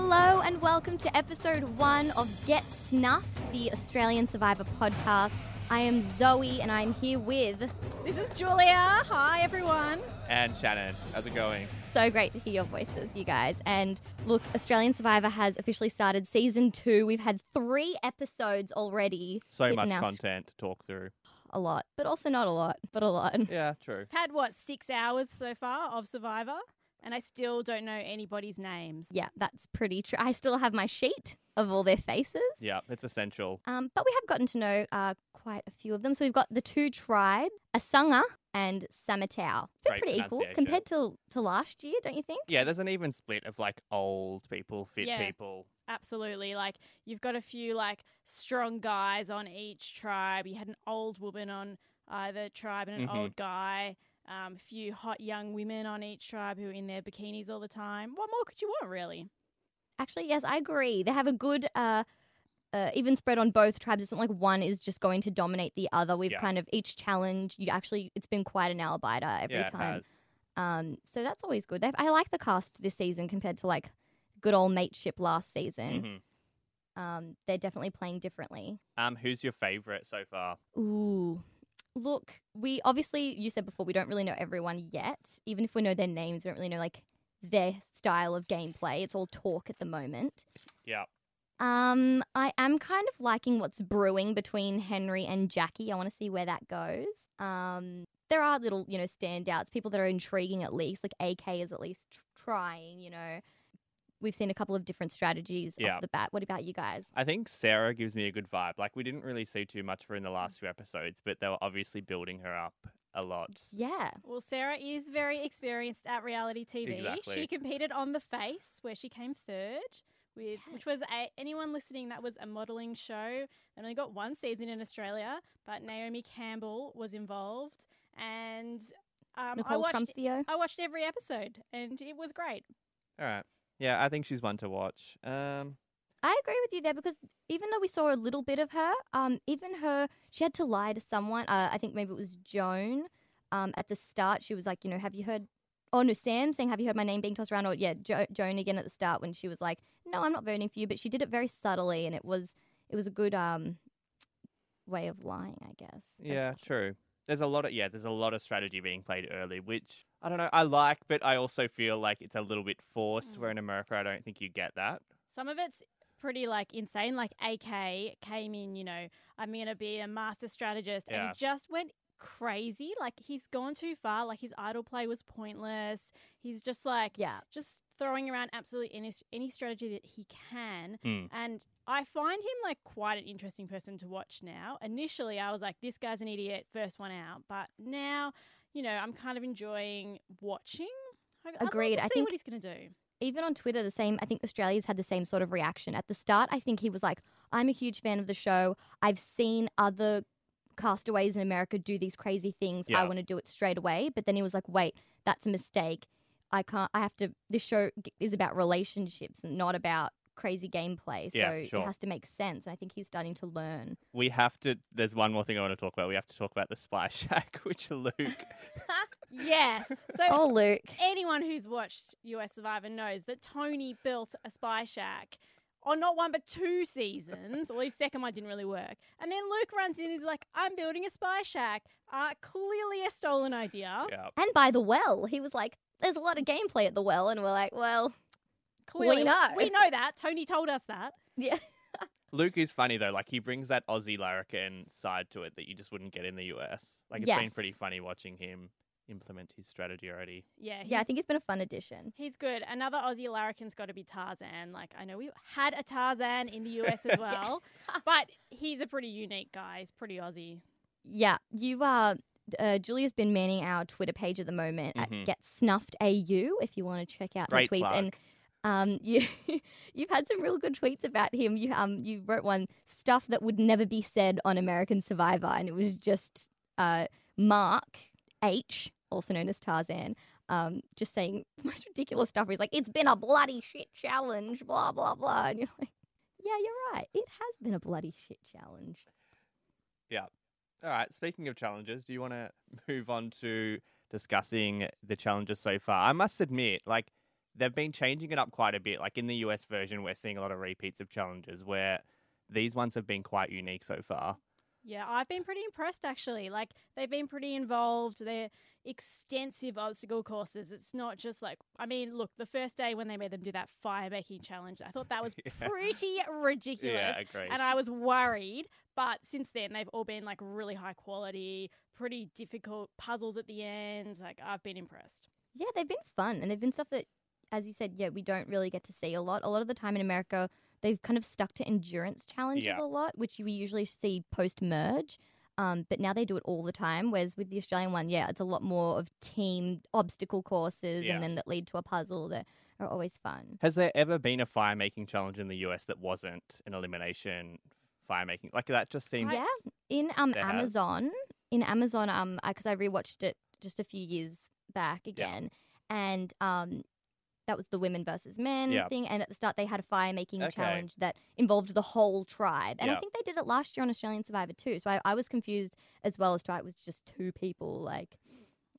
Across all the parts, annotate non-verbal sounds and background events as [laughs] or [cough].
Hello and welcome to episode one of Get Snuffed, the Australian Survivor podcast. I am Zoe and I'm here with. This is Julia. Hi, everyone. And Shannon, how's it going? So great to hear your voices, you guys. And look, Australian Survivor has officially started season two. We've had three episodes already. So It much now- content to talk through. A lot, but also not a lot, but a lot. Yeah, true. Had what, six hours so far of Survivor? And I still don't know anybody's names. Yeah, that's pretty true. I still have my sheet of all their faces. Yeah, it's essential. Um, but we have gotten to know uh, quite a few of them. So we've got the two tribes, Asanga and Samatau. It's been pretty equal compared to, to last year, don't you think? Yeah, there's an even split of like old people, fit Yeah. people. Absolutely. Like, you've got a few, like, strong guys on each tribe. You had an old woman on either tribe and an Mhm. old guy. Um, a few hot young women on each tribe who are in their bikinis all the time. What more could you want, really? Actually, yes, I agree. They have a good uh, uh, even spread on both tribes. It's not like one is just going to dominate the other. We've Yeah. kind of each challenge. You actually, it's been quite an nail-biter every yeah, it time. has. Um, so that's always good. They've, I like the cast this season compared to like good old mateship last season. Mhm. Um, they're definitely playing differently. Um, who's your favourite so far? Ooh. Look, we obviously, you said before, we don't really know everyone yet. Even if we know their names, we don't really know like their style of gameplay. It's all talk at the moment. Yeah. Um, I am kind of liking what's brewing between Henry and Jacqui. I want to see where that goes. Um, there are little, you know, standouts, people that are intriguing at least. Like AK is at least trying, you know. We've seen a couple of different strategies Yeah. off the bat. What about you guys? I think Sarah gives me a good vibe. Like we didn't really see too much of her in the last few episodes, but they were obviously building her up a lot. Yeah. Well, Sarah is very experienced at reality TV. Exactly. She competed on The Face, where she came third, with which was a, anyone listening that was a modelling show. They only got one season in Australia, but Naomi Campbell was involved, and um, I watched. Trumpio. I watched every episode, and it was great. All right. Yeah, I think she's one to watch. Um, I agree with you there because even though we saw a little bit of her, um, even her, she had to lie to someone. Uh, I think maybe it was Joan. Um, at the start, she was like, you know, have you heard? Oh no, Sam saying, have you heard my name being tossed around? Or yeah, jo- Joan again at the start when she was like, no, I'm not voting for you, but she did it very subtly, and it was it was a good um way of lying, I guess. Yeah, true. There's a lot of yeah, there's a lot of strategy being played early, which I don't know, I like, but I also feel like it's a little bit forced. Where in America, I don't think you get that. Some of it's pretty like insane. Like AK came in, you know, I'm gonna be a master strategist, and Yeah. he just went crazy. Like he's gone too far. Like his idol play was pointless. He's just like Yeah. just throwing around absolutely any any strategy that he can. Hmm. And I find him like quite an interesting person to watch now. Initially, I was like, this guy's an idiot, first one out. But now, you know, I'm kind of enjoying watching. I- I'd like to I see think- what he's gonna do. even on Twitter, the same. I think Australia's had the same sort of reaction at the start. I think he was like, "I'm a huge fan of the show. I've seen other castaways in America do these crazy things. I want to do it straight away." But then he was like, "Wait, that's a mistake. I can't. I have to. This show is about relationships and not about." Crazy gameplay, so Yeah, it has to make sense. And I think he's starting to learn. We have to. There's one more thing I want to talk about. We have to talk about the Spy [laughs] Shack, which Luke. [laughs] Yes. So Oh, Luke, anyone who's watched US Survivor knows that Tony built a spy shack on not one but two seasons. well, his second one didn't really work. And then Luke runs in and is like, I'm building a spy shack. Uh, clearly a stolen idea. yeah. and by the well, he was like, "There's a lot of gameplay at the well," and we're like, "Well, Clearly, know. We know that. Tony told us that. yeah." [laughs] Luke is funny though. Like he brings that Aussie larrikin side to it that you just wouldn't get in the US. Like it's been pretty funny watching him implement his strategy already. Yeah. Yeah, I think it's been a fun addition. He's good. Another Aussie larrikin's got to be Tarzan. Like, I know we had a Tarzan in the US as [laughs] well, but he's a pretty unique guy. He's pretty Aussie. Yeah, you are. uh Julia's been manning our Twitter page at the moment Mhm. at Get Snuffed AU if you want to check out Great her tweets. plug. And um, [laughs] you you've had some real good tweets about him. You um you wrote one stuff that would never be said on American Survivor, and it was just uh Mark H, also known as Tarzan. Um, just saying the [laughs] most ridiculous stuff. He's like, "It's been a bloody shit challenge," blah blah blah, and you're like, "Yeah, you're right. It has been a bloody shit challenge." Yeah. All right. Speaking of challenges, do you want to move on to discussing the challenges so far? I must admit, like they've been changing it up quite a bit. Like in the US version, we're seeing a lot of repeats of challenges where these ones have been quite unique so far. Yeah, I've been pretty impressed actually. Like they've been pretty involved. They're extensive obstacle courses. It's not just like I mean, look, the first day when they made them do that fire making challenge, I thought that was [laughs] Yeah. pretty [laughs] ridiculous. Yeah, agreed. And I was worried, but since then they've all been like really high quality, pretty difficult puzzles at the end. Like I've been impressed. Yeah, they've been fun and they've been stuff that, as you said, yeah, we don't really get to see a lot. A lot of the time in America, they've kind of stuck to endurance challenges Yeah. a lot, which we usually see post merge. Um, but now they do it all the time. Whereas with the Australian one, yeah, it's a lot more of team obstacle courses Yeah. and then that lead to a puzzle that are always fun. Has there ever been a fire making challenge in the US that wasn't an elimination fire making? Like that just seems. Yeah, in um has. Amazon, in Amazon, um, because I rewatched it just a few years back again, and um, that was the women versus men thing. And at the start, they had a fire making Okay. challenge that involved the whole tribe, and I think they did it last year on Australian Survivor too. So I, I was confused as well as to why it was just two people. Like,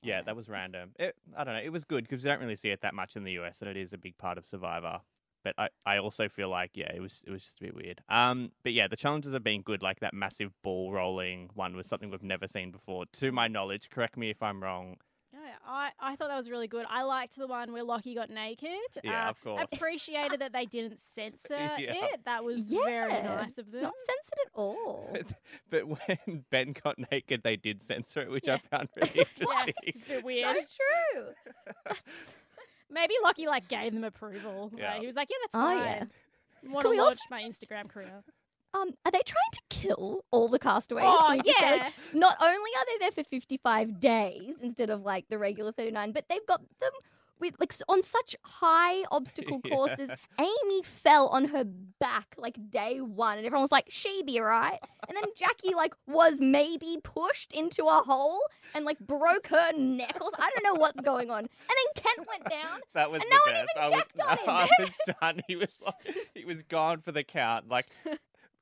Yeah, that was random. It, I don't know. It was good because you don't really see it that much in the US, and it is a big part of Survivor. But I, I also feel like yeah, it was it was just a bit weird. Um, but yeah, the challenges have been good. Like that massive ball rolling one was something we've never seen before, to my knowledge. Correct me if I'm wrong. Yeah, I, I thought that was really good. I liked the one where Locky got naked. Yeah, Uh, of course. Appreciated that they didn't [laughs] censor Yeah. it. That was very nice of them. not censored at all. [laughs] But when [laughs] Ben got naked, they did censor it, which Yeah. I found really Yeah, interesting. it's a bit weird. So true. That's- Maybe Locky like gave them approval. Like, Yeah. he was like, "Yeah, that's fine." Oh, fine. yeah. Want to we launch my just- Instagram career?" Um, are they trying to kill all the castaways? Oh Can we say, like, yeah, not only are they there for 55 days instead of like the regular 39, but they've got them with like on such high obstacle [laughs] Yeah. courses. Amy fell on her back like day one, and everyone was like, "She be right." And then Jacqui like was maybe pushed into a hole and like broke her knuckles. I don't know what's going on. And then Kent went down. That was And the no one best. even I was, on [laughs] him. I was done. He was like, he was gone for the count, like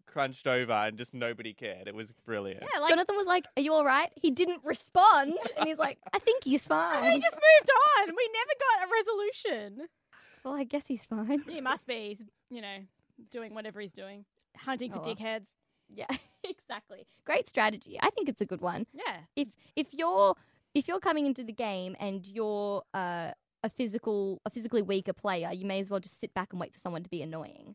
crunched over, and just nobody cared. It was brilliant. yeah. Like Jonathan was like, "Are you all right?" He didn't respond, and he's like, "I think he's they fine." just moved on. We never got a resolution. Well, I guess he's fine. He must be. He's you know doing whatever he's doing, hunting for Oh, well. dickheads. Yeah, [laughs] exactly. Great strategy. I think it's a good one. Yeah, If if you're if you're coming into the game and you're uh, a physical a physically weaker player, you may as well just sit back and wait for someone to be annoying.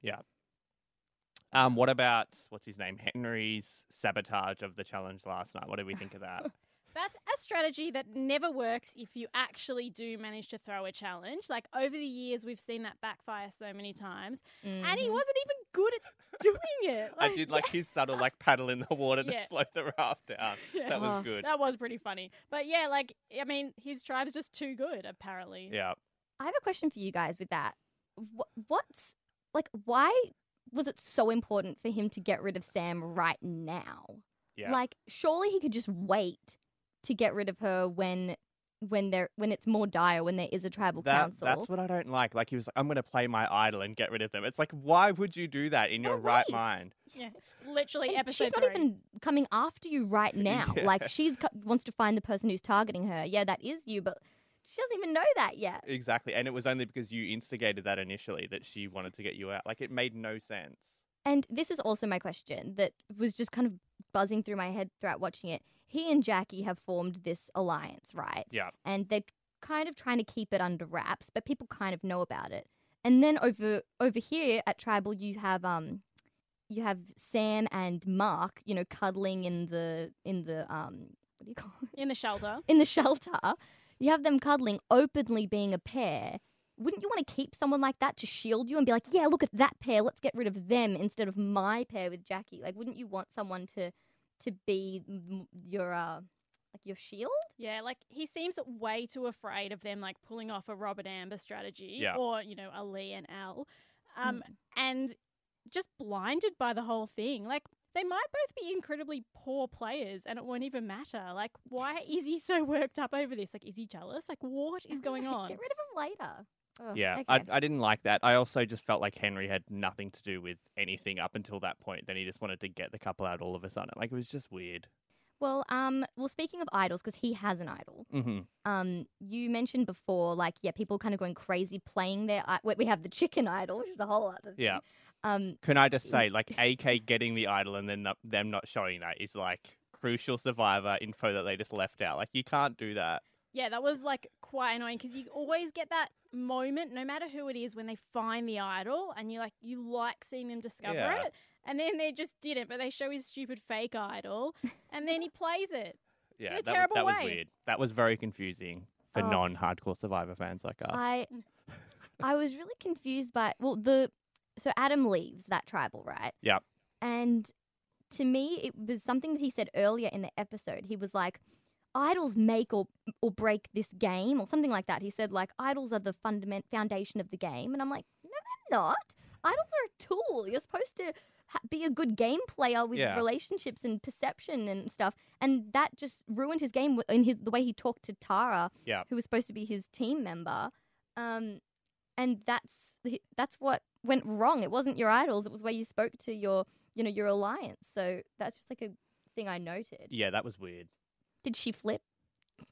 Um, what about what's his name? Henry's sabotage of the challenge last night. What do we think of that? [laughs] That's a strategy that never works if you actually do manage to throw a challenge. Like over the years, we've seen that backfire so many times, and he Mhm. wasn't even good at doing it. [laughs] I did like his [laughs] subtle like paddle in the water to slow the raft down. Yeah. That was Oh. good. That was pretty funny. But yeah, like I mean, his tribe's just too good, apparently. Yeah. I have a question for you guys with that. What's like why was it so important for him to get rid of Sam right now? Yeah. Like surely he could just wait to get rid of her when when there when it's more dire when there is a tribal That, council. that's what I don't like. Like he was like, I'm gonna play my idol and get rid of them. It's like, why would you do that in What your right mind? Yeah, literally And episode she's not three. even coming after you right [laughs] now. Yeah. Like she's co- wants to find the person who's targeting her. Yeah, that is you, but she doesn't even know that yet. Exactly. And it was only because you instigated that initially that she wanted to get you out. Like it made no sense. And this is also my question that was just kind of buzzing through my head throughout watching it. He and Jacqui have formed this alliance, right? Yeah. And they're kind of trying to keep it under wraps, but people kind of know about it. And then over over here at Tribal, you have um, you have Sam and Mark, you know, cuddling in the in the um, what do you call it? in the shelter. in the shelter. You have them cuddling, openly being a pair. Wouldn't you want to keep someone like that to shield you and be like, yeah, look at that pair, let's get rid of them instead of my pair with Jacqui? Like, wouldn't you want someone to to be your uh, like your shield? Yeah, like he seems way too afraid of them like pulling off a Robert Amber strategy Yeah. or, you know, a Lee and Al. Um Mm. and just blinded by the whole thing. Like they might both be incredibly poor players and it won't even matter. Like why is he so worked up over this? Like is he jealous? Like what is going [laughs] on? Get rid of him later. Ugh, Yeah, okay. I, I didn't like that. I also just felt like Henry had nothing to do with anything up until that point. Then he just wanted to get the couple out all of a sudden. Like it was just weird. Well, um, well, speaking of idols, because he has an idol. hmm Um, you mentioned before, like, yeah, people kind of going crazy playing their. i- We we have the chicken idol, which is a whole other. Thing. Yeah. Um, Can I just say, like, AK getting the idol and then not, them not showing that is like crucial survivor info that they just left out. Like, you can't do that. Yeah, that was like quite annoying because you always get that moment, no matter who it is, when they find the idol and you like you like seeing them discover Yeah. it, and then they just didn't, but they show his stupid fake idol, [laughs] and then he plays it. Yeah, In a that, wa- terrible that was weird. That was very confusing for Oh. non-hardcore survivor fans like us. I, [laughs] I was really confused by well the, so Adam leaves that tribal, right? Yep. And to me, it was something that he said earlier in the episode. He was like, "Idols make or or break this game," or something like that. He said like, "Idols are the fundament foundation of the game," and I'm like, "No, they're not. Idols are a tool. You're supposed to." ha- Be a good game player with Yeah. relationships and perception and stuff, and that just ruined his game in his the way he talked to Tara, Yeah. who was supposed to be his team member, um, and that's that's what went wrong. It wasn't your idols; it was where you spoke to your you know your alliance. So that's just like a thing I noted. yeah, that was weird. Did she flip?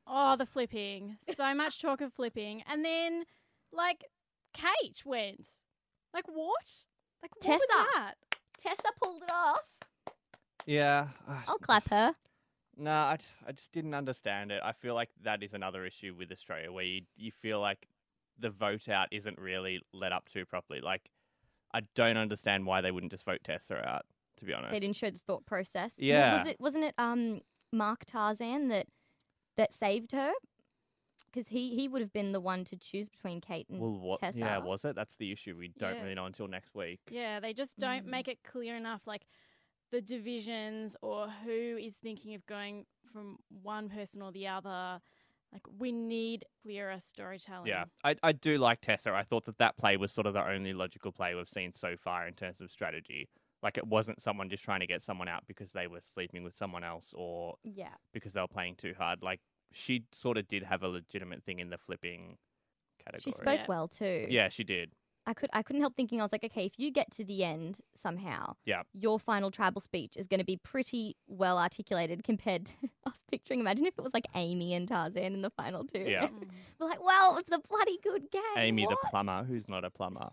Oh, the flipping! So much talk of flipping, and then like Kate went. Like what? Like what was Tessa. that? Tessa pulled it off. Yeah. I'll clap her. No, I, j- I just didn't understand it. I feel like that is another issue with Australia where you, you feel like the vote out isn't really led up to properly. Like, I don't understand why they wouldn't just vote Tessa out, to be honest. They didn't show the thought process. Well, Yeah. was it wasn't it um Mark Tarzan that that saved her? Because he he would have been the one to choose between Kate and Well, what? Yeah, was it? That's the issue. We don't Yeah. really know until next week. Yeah, they just don't Mm. make it clear enough, like the divisions or who is thinking of going from one person or the other. Like we need clearer storytelling. Yeah, I, I do like Tessa. I thought that that play was sort of the only logical play we've seen so far in terms of strategy. Like, it wasn't someone just trying to get someone out because they were sleeping with someone else or yeah. because they were playing too hard. Like, she sort of did have a legitimate thing in the flipping category. She spoke Yeah. well too. Yeah, she did. I could I couldn't help thinking I was like, okay, if you get to the end somehow, Yeah. your final tribal speech is going to be pretty well articulated compared to [laughs] I was picturing. Imagine if it was like Amy and Tarzan in the final two. Yeah. [laughs] We're like, well, it's a bloody good game. Amy what? the plumber, who's not a plumber.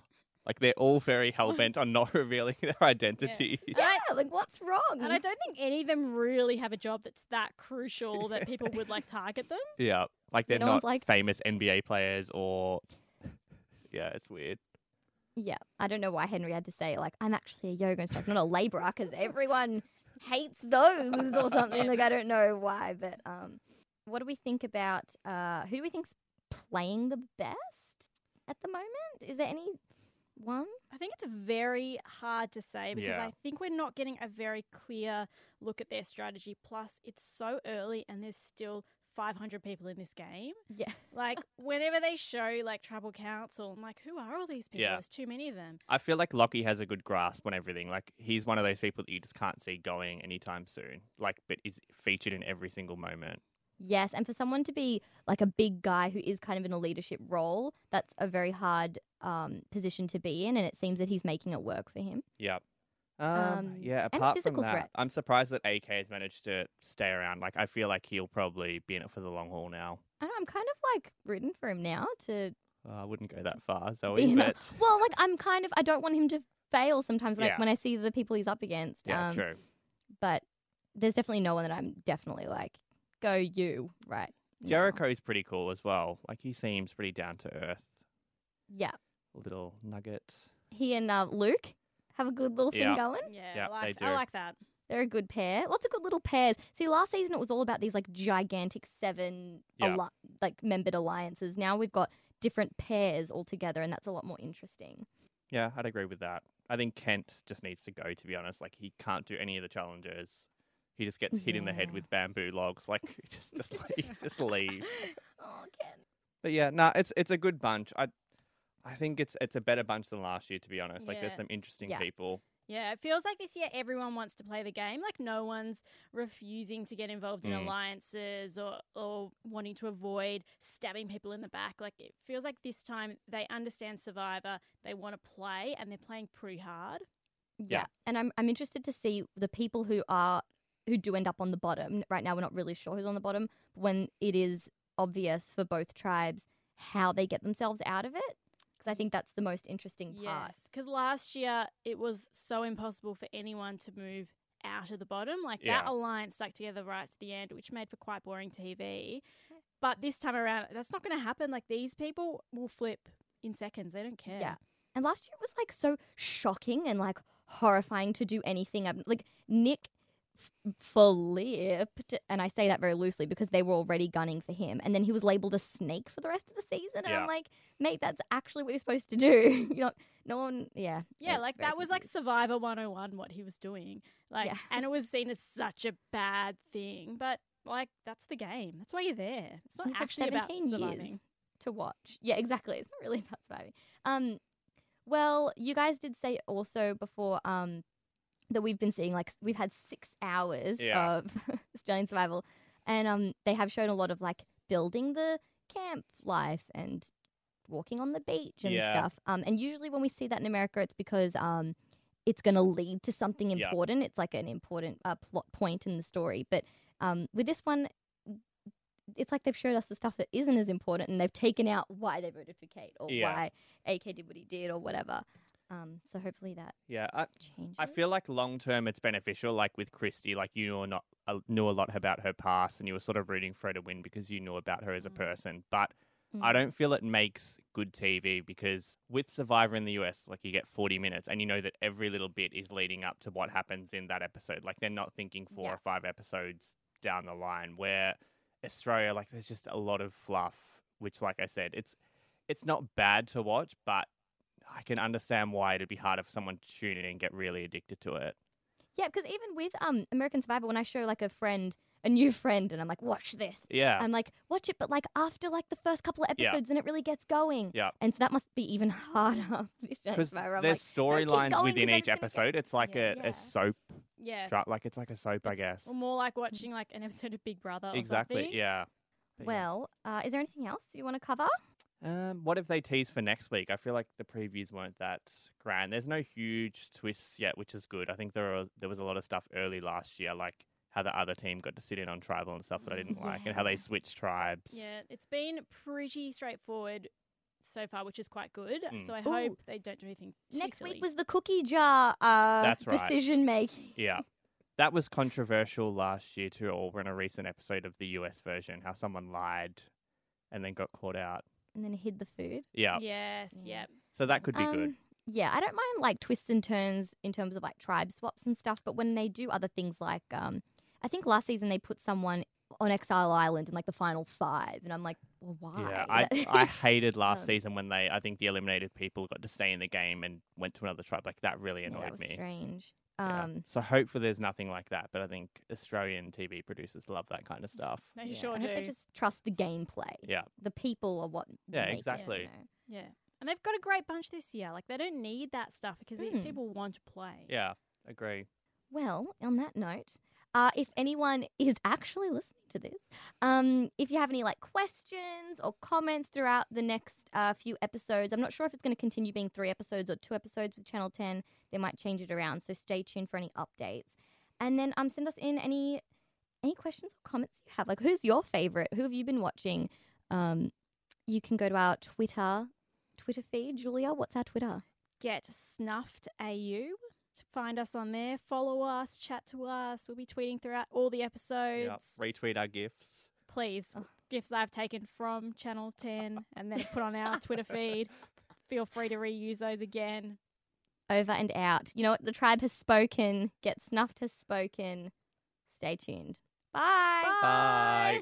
Like, they're all very [laughs] hell bent on not revealing their identities. And I- Yeah, like what's wrong? And I don't think any of them really have a job that's that crucial that people would like target them. Yeah. Like, they're no one's not like- famous NBA players or. Yeah, it's weird. Yeah, I don't know why Henry had to say like I'm actually a yoga instructor, not a labourer, because everyone hates those or something. Like I don't know why, but um, what do we think about uh, who do we think's playing the best at the moment? Is there any one? I think it's very hard to say because Yeah. I think we're not getting a very clear look at their strategy. Plus, it's so early and there's still 500 people in this game. Yeah, [laughs] Like, whenever they show like tribal council, I'm like, who are all these people? Yeah. There's too many of them. I feel like Locky has a good grasp on everything. Like he's one of those people that you just can't see going anytime soon. Like, but is featured in every single moment. yes, and for someone to be like a big guy who is kind of in a leadership role, that's a very hard um, position to be in, and it seems that he's making it work for him. Yep. Um, Um, yeah. Apart from that, threat. I'm surprised that AK has managed to stay around. Like, I feel like he'll probably be in it for the long haul now. And I'm kind of like rooting for him now to Uh, I wouldn't go that far, [laughs] Zoe. a- But [laughs] Well, like I'm kind of I don't want him to fail sometimes when Yeah. I, when I see the people he's up against. yeah, um, true. But there's definitely no one that I'm definitely like, go you right. now. Jericho's pretty cool as well. Like he seems pretty down to earth. Yeah, Little nugget. he and uh, Luke have a good little thing Yeah. going. Yeah, Yep, I, they like, I do. like that. They're a good pair. Lots of good little pairs. See, last season it was all about these like gigantic seven Yeah. alli- like membered alliances. Now we've got different pairs all together, and that's a lot more interesting. Yeah, I'd agree with that. I think Kent just needs to go. To be honest, like he can't do any of the challenges. He just gets hit in the head Yeah. with bamboo logs. Like [laughs] just, just leave, just leave. [laughs] Oh, Ken. But yeah, no, it's it's a good bunch. I I think it's it's a better bunch than last year, to be honest. Like there's some interesting Yeah. people. Yeah, it feels like this year everyone wants to play the game. Like no one's refusing to get involved in Mm. alliances or, or wanting to avoid stabbing people in the back. Like it feels like this time they understand Survivor, they want to play, and they're playing pretty hard. Yeah. Yeah. And I'm I'm interested to see the people who are who do end up on the bottom. Right now, we're not really sure who's on the bottom. But when it is obvious for both tribes how they get themselves out of it, because I think that's the most interesting part. Yes, because last year it was so impossible for anyone to move out of the bottom. Like Yeah. that alliance stuck together right to the end, which made for quite boring TV. But this time around, that's not going to happen. Like these people will flip in seconds. They don't care. Yeah. And last year it was like so shocking and like horrifying to do anything. Um, Like Nick f- flipped, and I say that very loosely because they were already gunning for him, and then he was labeled a snake for the rest of the season. And Yeah. I'm like, mate, that's actually what you're supposed to do. [laughs] you know, no one, yeah, Yeah, it's like very that was like. Survivor 101, what he was doing. Like, Yeah. and it was seen as such a bad thing. But like, that's the game. That's why you're there. It's not And you actually about 17 surviving. years to watch. Yeah, exactly. It's not really about surviving. Um, well, you guys did say also before um that we've been seeing like we've had six hours Yeah. of [laughs] Australian survival, and um they have shown a lot of like building the camp life and walking on the beach and Yeah. stuff. Um, and usually when we see that in America, it's because um it's going to lead to something important. It's like an important uh, plot point in the story. But um, with this one, it's like they've showed us the stuff that isn't as important and they've taken out why they voted for Kate or Yeah. why AK did what he did or whatever. Um, so hopefully that Yeah, I, changes. I feel like long term it's beneficial. Like with Kristie, like you knew not uh, knew a lot about her past, and you were sort of rooting for her to win because you knew about her as a Mm. person. But Mm. I don't feel it makes good TV because with Survivor in the US, like you get 40 minutes and you know that every little bit is leading up to what happens in that episode. Like they're not thinking four Yeah. or five episodes down the line. Where Australia, like there's just a lot of fluff, which, like I said, it's it's not bad to watch, but I can understand why it'd be harder for someone to tune in and get really addicted to it. Yeah, because even with um American Survivor, when I show like a friend, a new [laughs] friend, and I'm like, watch this. Yeah. I'm like, watch it, but like after like the first couple of Yeah. episodes, then it really gets going. Yeah. And so that must be even [laughs] harder. for [laughs] this Australian Because there's like, storylines going, within 'cause each then it's episode. It's like Yeah. a, Yeah. a soap, Yeah. dra- like it's like a soap, I guess. Or more like watching like an episode of Big Brother. Or Exactly. something. Yeah. But yeah. Well, uh, is there anything else you want to cover? Um, what if they tease for next week? I feel like the previews weren't that grand. There's no huge twists yet, which is good. I think there are, there was a lot of stuff early last year, like how the other team got to sit in on tribal and stuff that I didn't like, and how they switched tribes. Yeah, it's been pretty straightforward so far, which is quite good. Mm. So I Ooh. hope they don't do anything too Next silly. week was the cookie jar uh, That's right. decision making. Yeah. That was controversial last year too, or in a recent episode of the US version, how someone lied and then got caught out. And then hid the food. Yeah. Yes, Yeah. yeah. So that could be good. Um, Yeah, I don't mind like twists and turns in terms of like tribe swaps and stuff, but when they do other things like, um, I think last season they put someone on Exile Island in like the final five, and I'm like, well, why? Yeah, I, [laughs] I hated last Um, season when they I think the eliminated people got to stay in the game and went to another tribe. Like that really Yeah, annoyed that was me. strange. Yeah. Um, So hopefully there's nothing like that. But I think Australian TV producers love that kind of stuff. They yeah, sure I do. hope they just trust the gameplay. Yeah. The people are what. Yeah, make it, exactly. you know. Yeah. And they've got a great bunch this year. Like they don't need that stuff because these Mm. people want to play. Yeah, agree. Well, on that note, uh, if anyone is actually listening to this, um, if you have any like questions or comments throughout the next uh, few episodes, I'm not sure if it's going to continue being three episodes or two episodes with Channel 10. They might change it around, so stay tuned for any updates. And then um, send us in any any questions or comments you have. Like, who's your favorite? Who have you been watching? Um, you can go to our Twitter Twitter feed. Julia, what's our Twitter? Get snuffed AU. Find us on there. Follow us. Chat to us. We'll be tweeting throughout all the episodes. Yeah. Retweet our gifts. Please, gifts I've taken from Channel 10 and then put on our [laughs] Twitter feed. Feel free to reuse those again. over and out. You know what? The tribe has spoken. Get Snuffed has spoken. Stay tuned. Bye. Bye.